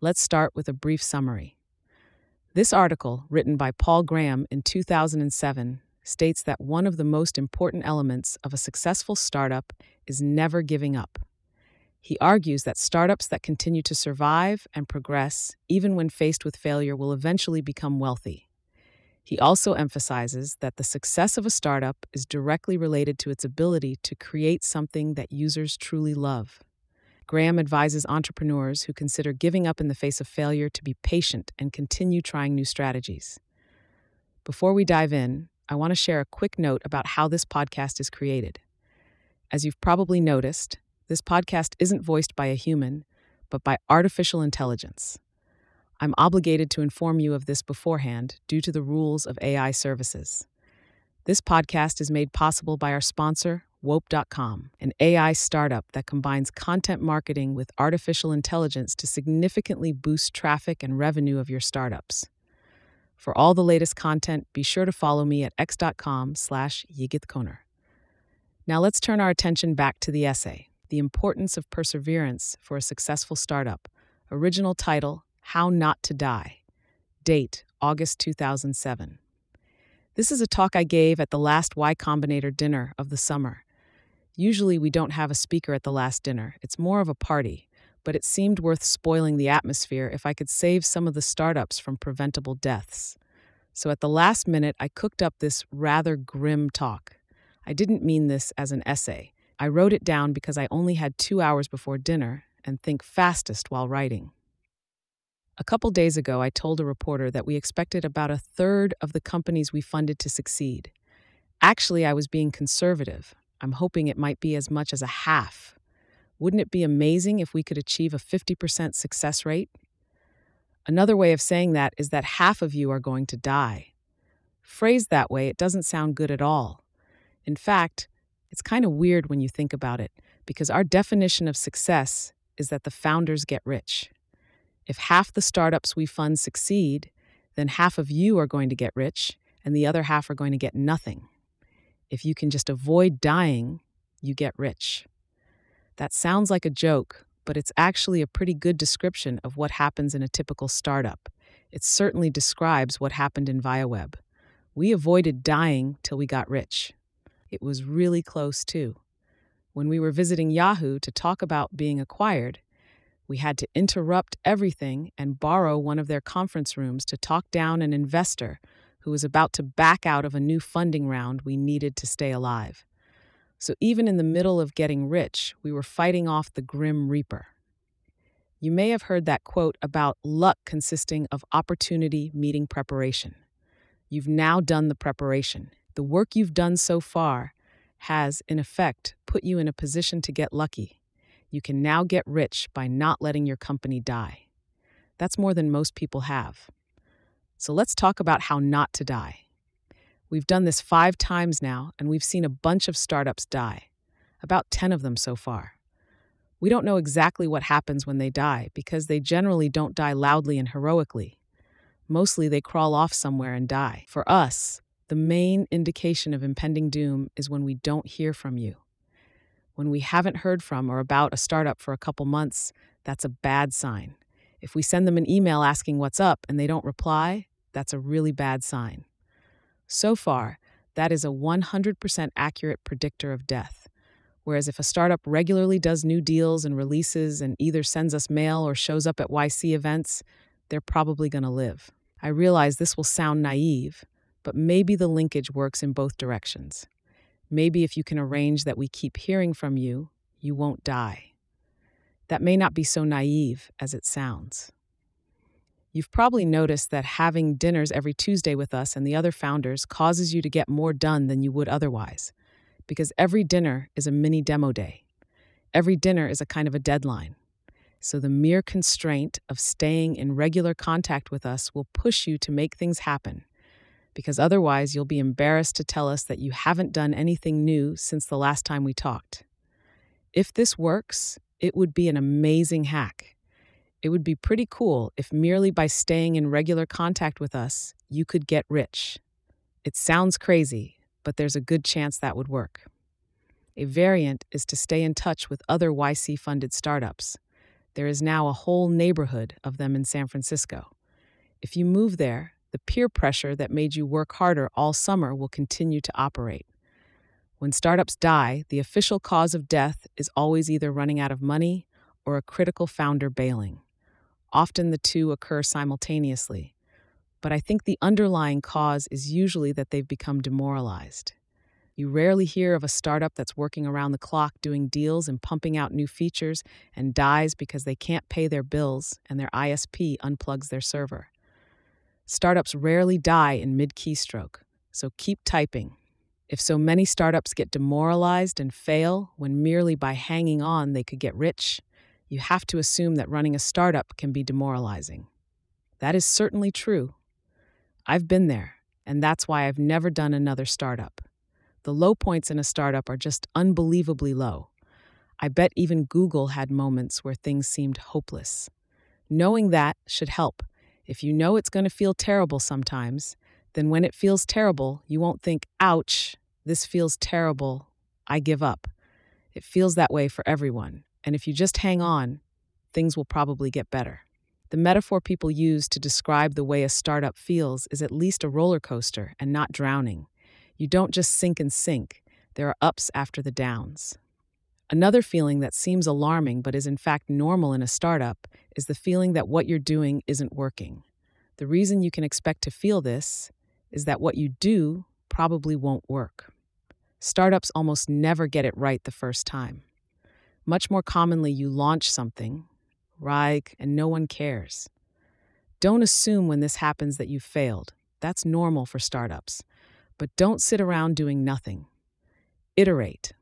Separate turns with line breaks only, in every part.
Let's start with a brief summary. This article, written by Paul Graham in 2007, states that one of the most important elements of a successful startup is never giving up. He argues that startups that continue to survive and progress, even when faced with failure, will eventually become wealthy. He also emphasizes that the success of a startup is directly related to its ability to create something that users truly love. Graham advises entrepreneurs who consider giving up in the face of failure to be patient and continue trying new strategies. Before we dive in, I want to share a quick note about how this podcast is created. As you've probably noticed, this podcast isn't voiced by a human, but by artificial intelligence. I'm obligated to inform you of this beforehand due to the rules of AI services. This podcast is made possible by our sponsor, Wope.com, an AI startup that combines content marketing with artificial intelligence to significantly boost traffic and revenue of your startups. For all the latest content, be sure to follow me at x.com slash yigitkoner. Now let's turn our attention back to the essay. The Importance of Perseverance for a Successful Startup. Original title How Not to Die. Date August 2007. This is a talk I gave at the last Y Combinator dinner of the summer. Usually, we don't have a speaker at the last dinner, it's more of a party, but it seemed worth spoiling the atmosphere if I could save some of the startups from preventable deaths. So at the last minute, I cooked up this rather grim talk. I didn't mean this as an essay. I wrote it down because I only had two hours before dinner and think fastest while writing. A couple days ago, I told a reporter that we expected about a third of the companies we funded to succeed. Actually, I was being conservative. I'm hoping it might be as much as a half. Wouldn't it be amazing if we could achieve a 50% success rate? Another way of saying that is that half of you are going to die. Phrased that way, it doesn't sound good at all. In fact, it's kind of weird when you think about it, because our definition of success is that the founders get rich. If half the startups we fund succeed, then half of you are going to get rich and the other half are going to get nothing. If you can just avoid dying, you get rich. That sounds like a joke, but it's actually a pretty good description of what happens in a typical startup. It certainly describes what happened in ViaWeb. We avoided dying till we got rich. It was really close, too. When we were visiting Yahoo to talk about being acquired, we had to interrupt everything and borrow one of their conference rooms to talk down an investor who was about to back out of a new funding round we needed to stay alive. So even in the middle of getting rich, we were fighting off the grim reaper. You may have heard that quote about luck consisting of opportunity meeting preparation. You've now done the preparation. The work you've done so far has, in effect, put you in a position to get lucky. You can now get rich by not letting your company die. That's more than most people have. So let's talk about how not to die. We've done this five times now, and we've seen a bunch of startups die, about 10 of them so far. We don't know exactly what happens when they die because they generally don't die loudly and heroically. Mostly they crawl off somewhere and die. For us, the main indication of impending doom is when we don't hear from you. When we haven't heard from or about a startup for a couple months, that's a bad sign. If we send them an email asking what's up and they don't reply, that's a really bad sign. So far, that is a 100% accurate predictor of death. Whereas if a startup regularly does new deals and releases and either sends us mail or shows up at YC events, they're probably going to live. I realize this will sound naive, but maybe the linkage works in both directions. Maybe if you can arrange that we keep hearing from you, you won't die. That may not be so naive as it sounds. You've probably noticed that having dinners every Tuesday with us and the other founders causes you to get more done than you would otherwise, because every dinner is a mini demo day. Every dinner is a kind of a deadline. So the mere constraint of staying in regular contact with us will push you to make things happen because otherwise you'll be embarrassed to tell us that you haven't done anything new since the last time we talked. If this works, it would be an amazing hack. It would be pretty cool if merely by staying in regular contact with us, you could get rich. It sounds crazy, but there's a good chance that would work. A variant is to stay in touch with other YC funded startups. There is now a whole neighborhood of them in San Francisco. If you move there, the peer pressure that made you work harder all summer will continue to operate. When startups die, the official cause of death is always either running out of money or a critical founder bailing. Often the two occur simultaneously, but I think the underlying cause is usually that they've become demoralized. You rarely hear of a startup that's working around the clock doing deals and pumping out new features and dies because they can't pay their bills and their ISP unplugs their server. Startups rarely die in mid keystroke, so keep typing. If so many startups get demoralized and fail when merely by hanging on they could get rich, you have to assume that running a startup can be demoralizing. That is certainly true. I've been there, and that's why I've never done another startup. The low points in a startup are just unbelievably low. I bet even Google had moments where things seemed hopeless. Knowing that should help. If you know it's going to feel terrible sometimes, then when it feels terrible, you won't think, ouch, this feels terrible, I give up. It feels that way for everyone, and if you just hang on, things will probably get better. The metaphor people use to describe the way a startup feels is at least a roller coaster and not drowning. You don't just sink and sink, there are ups after the downs. Another feeling that seems alarming but is in fact normal in a startup is the feeling that what you're doing isn't working. The reason you can expect to feel this is that what you do probably won't work. Startups almost never get it right the first time. Much more commonly, you launch something, rig, and no one cares. Don't assume when this happens that you've failed. That's normal for startups. But don't sit around doing nothing. Iterate.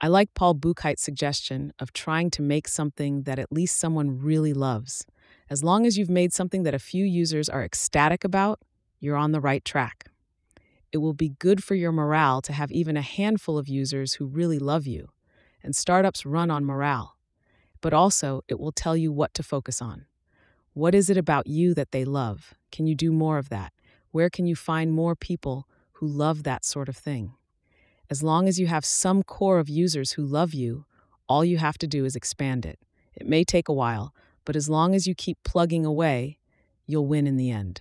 I like Paul Buchheit's suggestion of trying to make something that at least someone really loves. As long as you've made something that a few users are ecstatic about, you're on the right track. It will be good for your morale to have even a handful of users who really love you, and startups run on morale. But also, it will tell you what to focus on. What is it about you that they love? Can you do more of that? Where can you find more people who love that sort of thing. As long as you have some core of users who love you, all you have to do is expand it. It may take a while, but as long as you keep plugging away, you'll win in the end.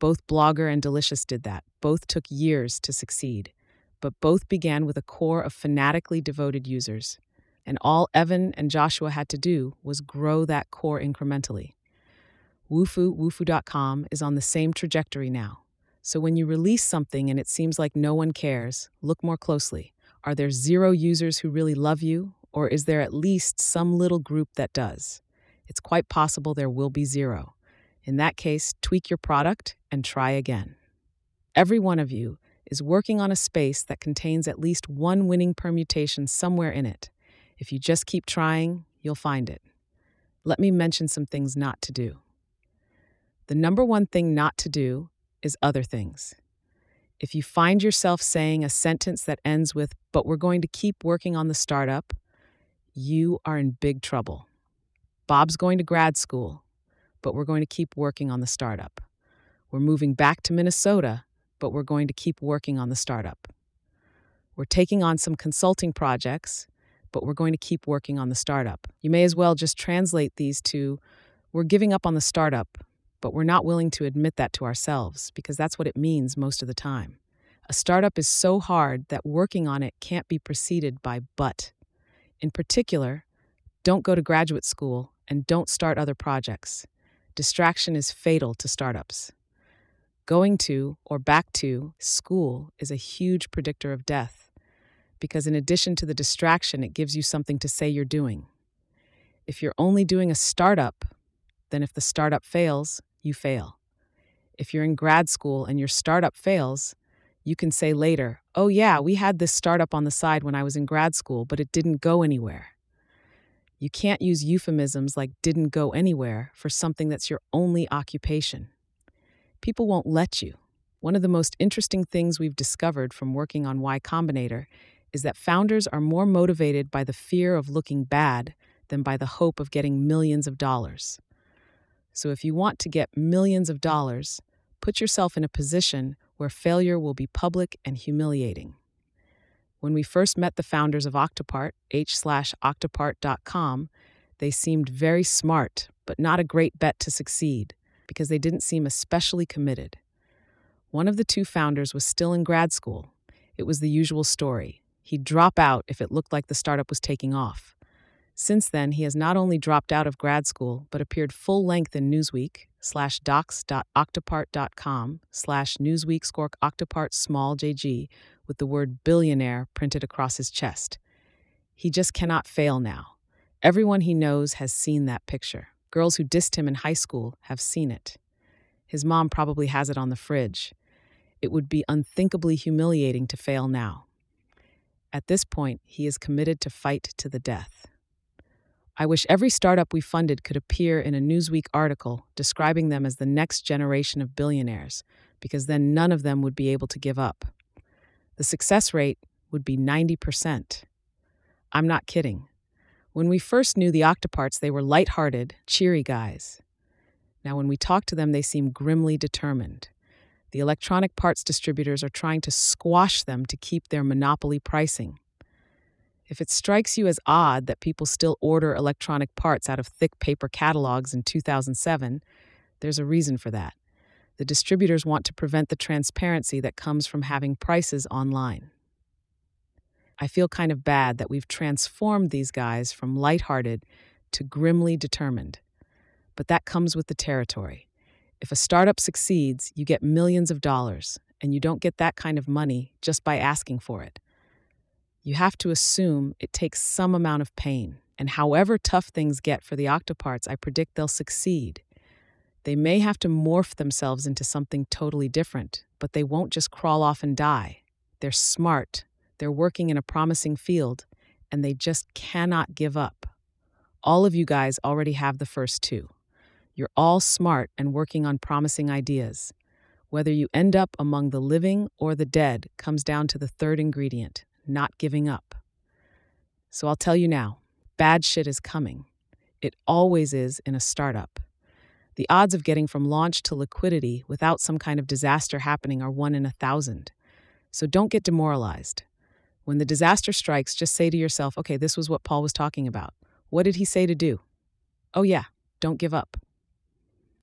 Both Blogger and Delicious did that. Both took years to succeed, but both began with a core of fanatically devoted users. And all Evan and Joshua had to do was grow that core incrementally. Wufoo, wufoo.com, is on the same trajectory now. So when you release something and it seems like no one cares, look more closely. Are there zero users who really love you, or is there at least some little group that does? It's quite possible there will be zero. In that case, tweak your product and try again. Every one of you is working on a space that contains at least one winning permutation somewhere in it. If you just keep trying, you'll find it. Let me mention some things not to do. The number one thing not to do is other things. If you find yourself saying a sentence that ends with, but we're going to keep working on the startup, you are in big trouble. Bob's going to grad school, but we're going to keep working on the startup. We're moving back to Minnesota, but we're going to keep working on the startup. We're taking on some consulting projects, but we're going to keep working on the startup. You may as well just translate these to we're giving up on the startup, but we're not willing to admit that to ourselves because that's what it means most of the time. A startup is so hard that working on it can't be preceded by but. In particular, don't go to graduate school and don't start other projects. Distraction is fatal to startups. Going to or back to school is a huge predictor of death because, in addition to the distraction, it gives you something to say you're doing. If you're only doing a startup, then if the startup fails, you fail. If you're in grad school and your startup fails, you can say later, oh, yeah, we had this startup on the side when I was in grad school, but it didn't go anywhere. You can't use euphemisms like didn't go anywhere for something that's your only occupation. People won't let you. One of the most interesting things we've discovered from working on Y Combinator is that founders are more motivated by the fear of looking bad than by the hope of getting millions of dollars. So if you want to get millions of dollars, put yourself in a position where failure will be public and humiliating. When we first met the founders of Octopart, h slash octopart.com, They seemed very smart, but not a great bet to succeed because they didn't seem especially committed. One of the two founders was still in grad school. It was the usual story. He'd drop out if it looked like the startup was taking off. Since then, he has not only dropped out of grad school, but appeared full length in Newsweek slash docs.octopart.com slash Newsweek scork octopart small jg with the word billionaire printed across his chest. He just cannot fail now. Everyone he knows has seen that picture. Girls who dissed him in high school have seen it. His mom probably has it on the fridge. It would be unthinkably humiliating to fail now. At this point, he is committed to fight to the death. I wish every startup we funded could appear in a Newsweek article describing them as the next generation of billionaires, because then none of them would be able to give up. The success rate would be 90%. I'm not kidding. When we first knew the Octoparts, they were light-hearted, cheery guys. Now, when we talk to them, they seem grimly determined. The electronic parts distributors are trying to squash them to keep their monopoly pricing. If it strikes you as odd that people still order electronic parts out of thick paper catalogs in 2007, there's a reason for that. The distributors want to prevent the transparency that comes from having prices online. I feel kind of bad that we've transformed these guys from lighthearted to grimly determined. But that comes with the territory. If a startup succeeds, you get millions of dollars, and you don't get that kind of money just by asking for it. You have to assume it takes some amount of pain, and however tough things get for the Octoparts, I predict they'll succeed. They may have to morph themselves into something totally different, but they won't just crawl off and die. They're smart, they're working in a promising field, and they just cannot give up. All of you guys already have the first two. You're all smart and working on promising ideas. Whether you end up among the living or the dead comes down to the third ingredient not giving up. So I'll tell you now bad shit is coming. It always is in a startup. The odds of getting from launch to liquidity without some kind of disaster happening are one in a thousand. So don't get demoralized. When the disaster strikes, just say to yourself, okay, this was what Paul was talking about. What did he say to do? Oh, yeah, don't give up.